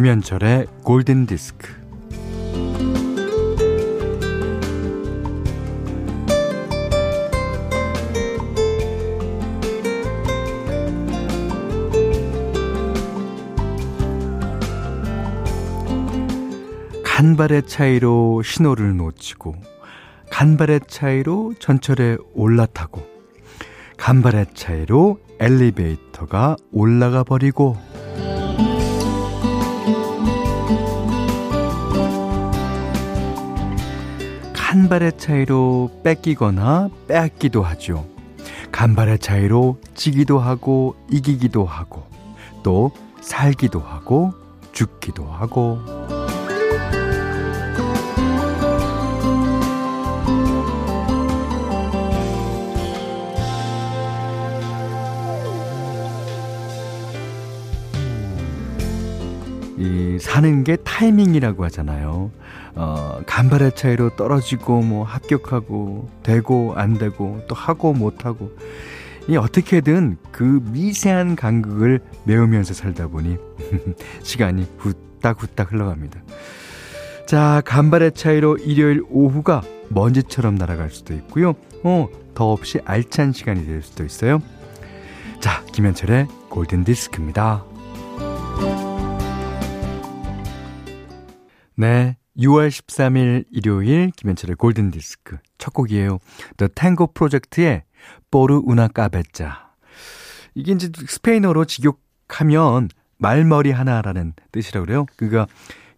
김현철의 골든 디스크. 간발의 차이로 신호를 놓치고 간발의 차이로 전철에 올라타고 간발의 차이로 엘리베이터가 올라가 버리고 간발의 차이로 뺏기거나 빼앗기도 하죠. 간발의 차이로 지기도 하고 이기기도 하고 또 살기도 하고 죽기도 하고 이 사는 게 타이밍이라고 하잖아요. 어, 간발의 차이로 떨어지고 뭐 합격하고 되고 안 되고 또 하고 못 하고 이 어떻게든 그 미세한 간극을 메우면서 살다 보니 시간이 후딱 후딱 흘러갑니다. 자, 간발의 차이로 일요일 오후가 먼지처럼 날아갈 수도 있고요. 어, 더없이 알찬 시간이 될 수도 있어요. 자, 김현철의 골든 디스크입니다. 네. 6월 13일 일요일 김현철의 골든 디스크 첫 곡이에요. The Tango 프로젝트의 보르 우나 까베짜. 이게 이제 스페인어로 직역하면 말머리 하나라는 뜻이라고 그래요. 그가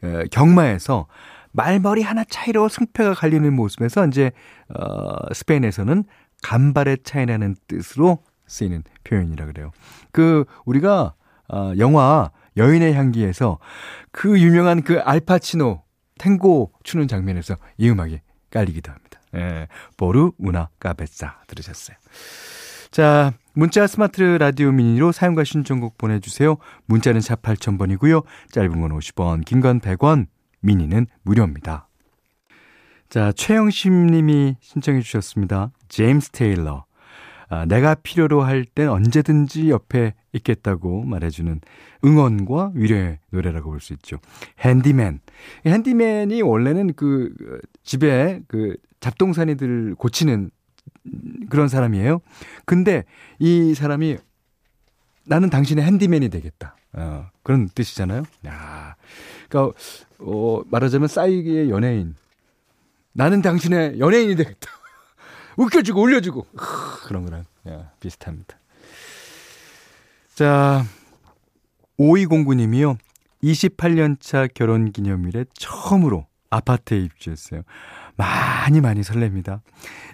어, 경마에서 말머리 하나 차이로 승패가 갈리는 모습에서 이제 어, 스페인에서는 간발의 차이라는 뜻으로 쓰이는 표현이라 그래요. 그 우리가 어, 영화 여인의 향기에서 그 유명한 그 알파치노 탱고 추는 장면에서 이 음악이 깔리기도 합니다. 예, 보르 우나 까베사 들으셨어요. 자, 문자 스마트 라디오 미니로 사용과 신청곡 보내주세요. 문자는 샵 8000번이고요. 짧은 건 50원, 긴 건 100원, 미니는 무료입니다. 자, 최영심 님이 신청해 주셨습니다. 제임스 테일러. 아, 내가 필요로 할 땐 언제든지 옆에 있겠다고 말해주는 응원과 위로의 노래라고 볼 수 있죠. 핸디맨. 핸디맨이 원래는 그 집에 그 잡동사니들 고치는 그런 사람이에요. 근데 이 사람이 나는 당신의 핸디맨이 되겠다. 어, 그런 뜻이잖아요. 야, 그러니까 어, 말하자면 싸이기의 연예인. 나는 당신의 연예인이 되겠다. 웃겨주고 올려주고 그런 거랑 야, 비슷합니다. 자, 5209님이요. 28년차 결혼 기념일에 처음으로 아파트에 입주했어요. 많이 많이 설렙니다.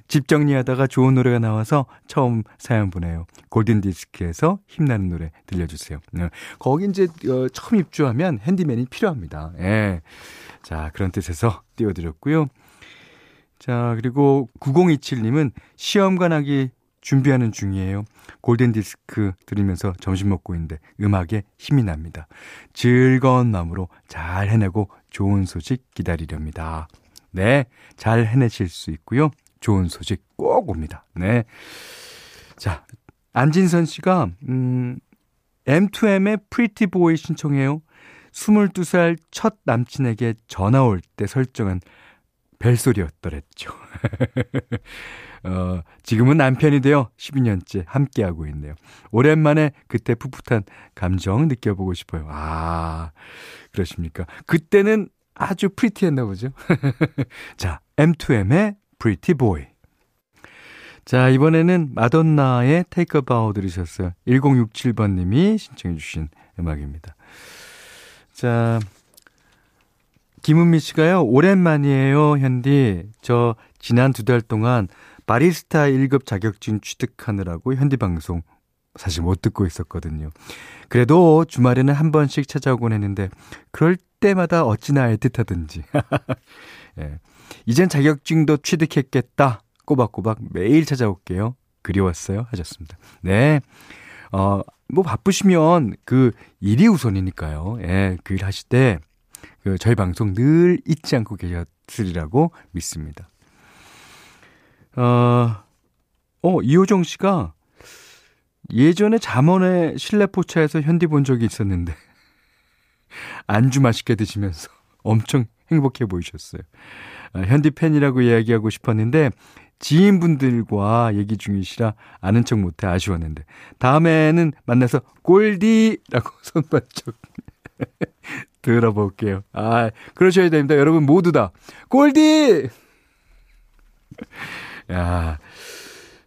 집 정리하다가 좋은 노래가 나와서 처음 사연 보내요. 골든디스크에서 힘나는 노래 들려주세요. 네. 거기 이제 어, 처음 입주하면 핸디맨이 필요합니다. 예. 자, 그런 뜻에서 띄워드렸고요. 자, 그리고 9027님은 시험관 하기 준비하는 중이에요. 골든 디스크 들으면서 점심 먹고 있는데 음악에 힘이 납니다. 즐거운 마음으로 잘 해내고 좋은 소식 기다리렵니다. 네, 잘 해내실 수 있고요. 좋은 소식 꼭 옵니다. 네. 자, 안진선 씨가, 음, M2M의 Pretty Boy 신청해요. 22살 첫 남친에게 전화 올 때 설정한 벨소리였더랬죠. 어, 지금은 남편이 되어 12년째 함께하고 있네요. 오랜만에 그때 풋풋한 감정 느껴보고 싶어요. 아, 그러십니까? 그때는 아주 pretty했나 보죠. 자, M2M의 Pretty Boy. 자, 이번에는 마돈나의 Take a Bow 들으셨어요. 1067번님이 신청해주신 음악입니다. 자, 김은미 씨가요, 오랜만이에요, 현디. 저 지난 두 달 동안 바리스타 1급 자격증 취득하느라고 현디 방송 사실 못 듣고 있었거든요. 그래도 주말에는 한 번씩 찾아오곤 했는데, 그럴 때마다 어찌나 애틋하든지. 예. 이젠 자격증도 취득했겠다. 꼬박꼬박 매일 찾아올게요. 그리웠어요. 하셨습니다. 네. 어, 뭐 바쁘시면 그 일이 우선이니까요. 예, 그 일 하실 때, 그 저희 방송 늘 잊지 않고 계셨으리라고 믿습니다. 어, 어, 이호정 씨가 예전에 잠원의 실내 포차에서 현디 본 적이 있었는데, 안주 맛있게 드시면서 엄청 행복해 보이셨어요. 아, 현디 팬이라고 이야기하고 싶었는데 지인분들과 얘기 중이시라 아는 척 못해 아쉬웠는데 다음에는 만나서 골디라고 손발쩍 들어볼게요. 아 그러셔야 됩니다. 여러분 모두 다 골디. 야,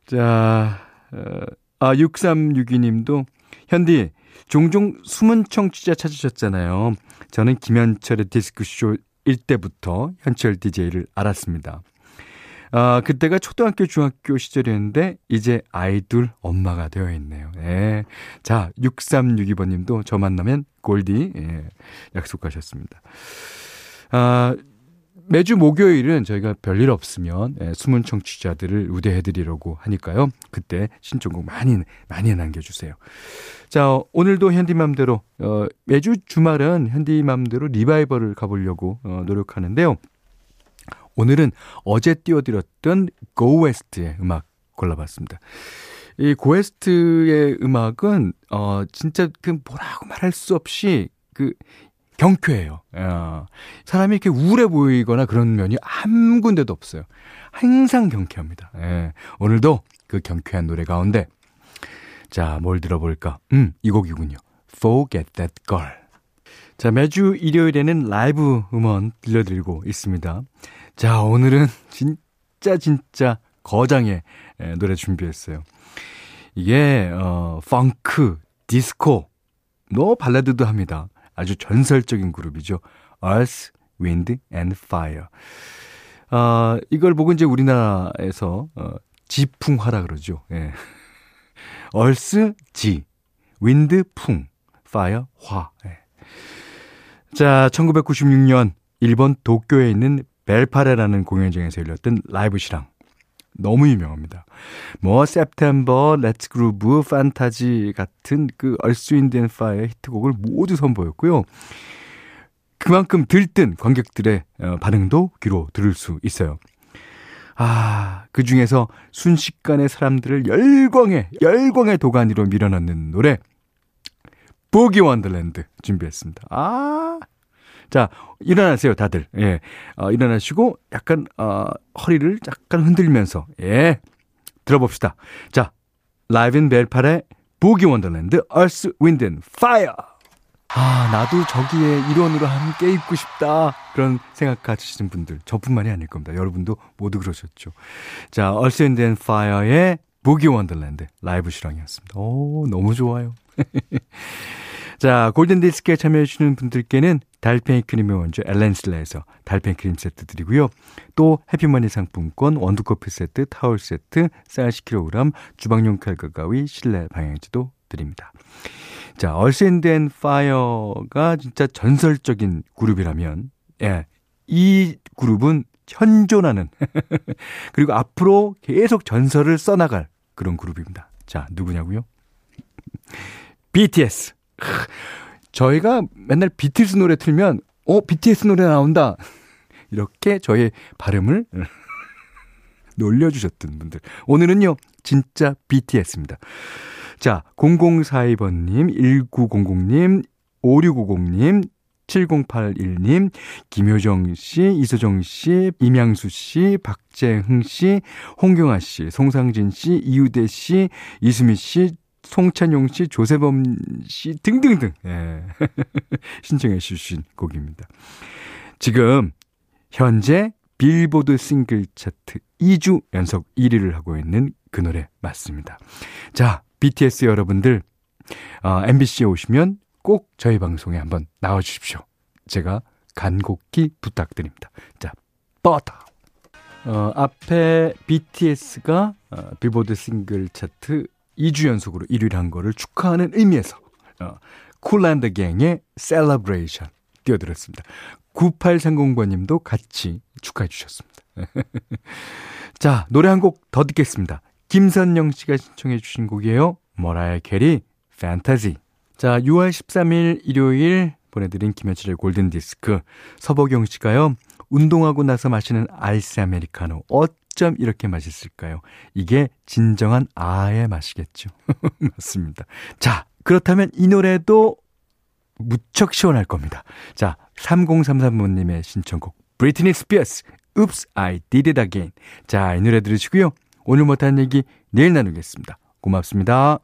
자, 어, 아 6362님도 현디 종종 숨은 청취자 찾으셨잖아요. 저는 김현철의 디스크쇼 일 때부터 현철 DJ를 알았습니다. 아, 그때가 초등학교, 중학교 시절이었는데, 이제 아이돌 엄마가 되어 있네요. 예. 자, 6362번 님도 저 만나면 골디, 예, 약속하셨습니다. 아, 매주 목요일은 저희가 별일 없으면 예, 숨은 청취자들을 우대해드리려고 하니까요. 그때 신청곡 많이, 많이 남겨주세요. 자, 오늘도 현디맘대로, 어, 매주 주말은 현디맘대로 리바이벌을 가보려고 어, 노력하는데요. 오늘은 어제 띄워드렸던 고웨스트의 음악 골라봤습니다. 이 고웨스트의 음악은 어 진짜 그 뭐라고 말할 수 없이 그 경쾌해요. 어, 사람이 이렇게 우울해 보이거나 그런 면이 한 군데도 없어요. 항상 경쾌합니다. 예. 오늘도 그 경쾌한 노래 가운데 자, 뭘 들어볼까? 음, 이 곡이군요. Forget That Girl. 자, 매주 일요일에는 라이브 음원 들려드리고 있습니다. 자, 오늘은 진짜 진짜 거장의 노래 준비했어요. 이게 어 펑크, 디스코, 너 발라드도 합니다. 아주 전설적인 그룹이죠. Earth, Wind and Fire. 어, 이걸 보고 이제 우리나라에서 어, 지풍화라 그러죠. 예. Earth, 지, Wind, 풍, Fire, 화. 예. 자, 1996년 일본 도쿄에 있는 Velfarre라는 공연장에서 열렸던 라이브 실황. 너무 유명합니다. 뭐 September, Let's Groove, Fantasy 같은 그 얼스 윈드 앤 파이어의 히트곡을 모두 선보였고요. 그만큼 들뜬 관객들의 어, 반응도 귀로 들을 수 있어요. 아, 그 중에서 순식간에 사람들을 열광에, 열광의 도가니로 밀어넣는 노래, Boogie Wonderland 준비했습니다. 아, 자, 일어나세요, 다들. 예. 어, 일어나시고, 약간, 어, 허리를 약간 흔들면서, 예. 들어봅시다. 자, Live in Velfarre의 Boogie Wonderland, Earth, Wind & Fire! 아, 나도 저기에 일원으로 함께 있고 싶다. 그런 생각 가지시는 분들, 저뿐만이 아닐 겁니다. 여러분도 모두 그러셨죠. 자, Earth, Wind & Fire의 Boogie Wonderland 라이브 실황이었습니다. 오, 너무 좋아요. 자, 골든디스크에 참여해주시는 분들께는 달팽이 크림의 원조 엘렌슬라에서 달팽이 크림 세트 드리고요. 또 해피머니 상품권, 원두커피 세트, 타월 세트, 쌀 10kg, 주방용 칼과 가위, 실내 방향제도 드립니다. 자, 앤 파이어가 진짜 전설적인 그룹이라면, 예, 이 그룹은 현존하는, 그리고 앞으로 계속 전설을 써나갈 그런 그룹입니다. 자, 누구냐고요? BTS. 저희가 맨날 BTS 노래 틀면, 어, BTS 노래 나온다. 이렇게 저의 발음을 놀려주셨던 분들. 오늘은요, 진짜 BTS입니다. 자, 0042번님, 1900님, 5650님, 7081님, 김효정 씨, 이소정 씨, 임양수 씨, 박재흥 씨, 홍경아 씨, 송상진 씨, 이우대 씨, 이수미 씨, 송찬용 씨, 조세범 씨 등등등 예. 신청해 주신 곡입니다. 지금 현재 빌보드 싱글 차트 2주 연속 1위를 하고 있는 그 노래 맞습니다. 자, BTS 여러분들 어, MBC에 오시면 꼭 저희 방송에 한번 나와 주십시오. 제가 간곡히 부탁드립니다. 자, 버터. 어, 앞에 BTS가 어, 빌보드 싱글 차트 2주 연속으로 1위를 한 거를 축하하는 의미에서 어, Kool & The Gang의 Celebration 띄워드렸습니다. 9830번님도 같이 축하해 주셨습니다. 자, 노래 한 곡 더 듣겠습니다. 김선영 씨가 신청해 주신 곡이에요. 머라이어 캐리, 판타지. 자, 6월 13일 일요일 보내드린 김현철의 골든디스크. 서보경 씨가요. 운동하고 나서 마시는 아이스 아메리카노. 어쩜 이렇게 맛있을까요? 이게 진정한 아아의 맛이겠죠. 맞습니다. 자, 그렇다면 이 노래도 무척 시원할 겁니다. 자, 3033번님의 신청곡 브리트니 스피어스 Oops, I did it again. 자, 이 노래 들으시고요. 오늘 못한 얘기 내일 나누겠습니다. 고맙습니다.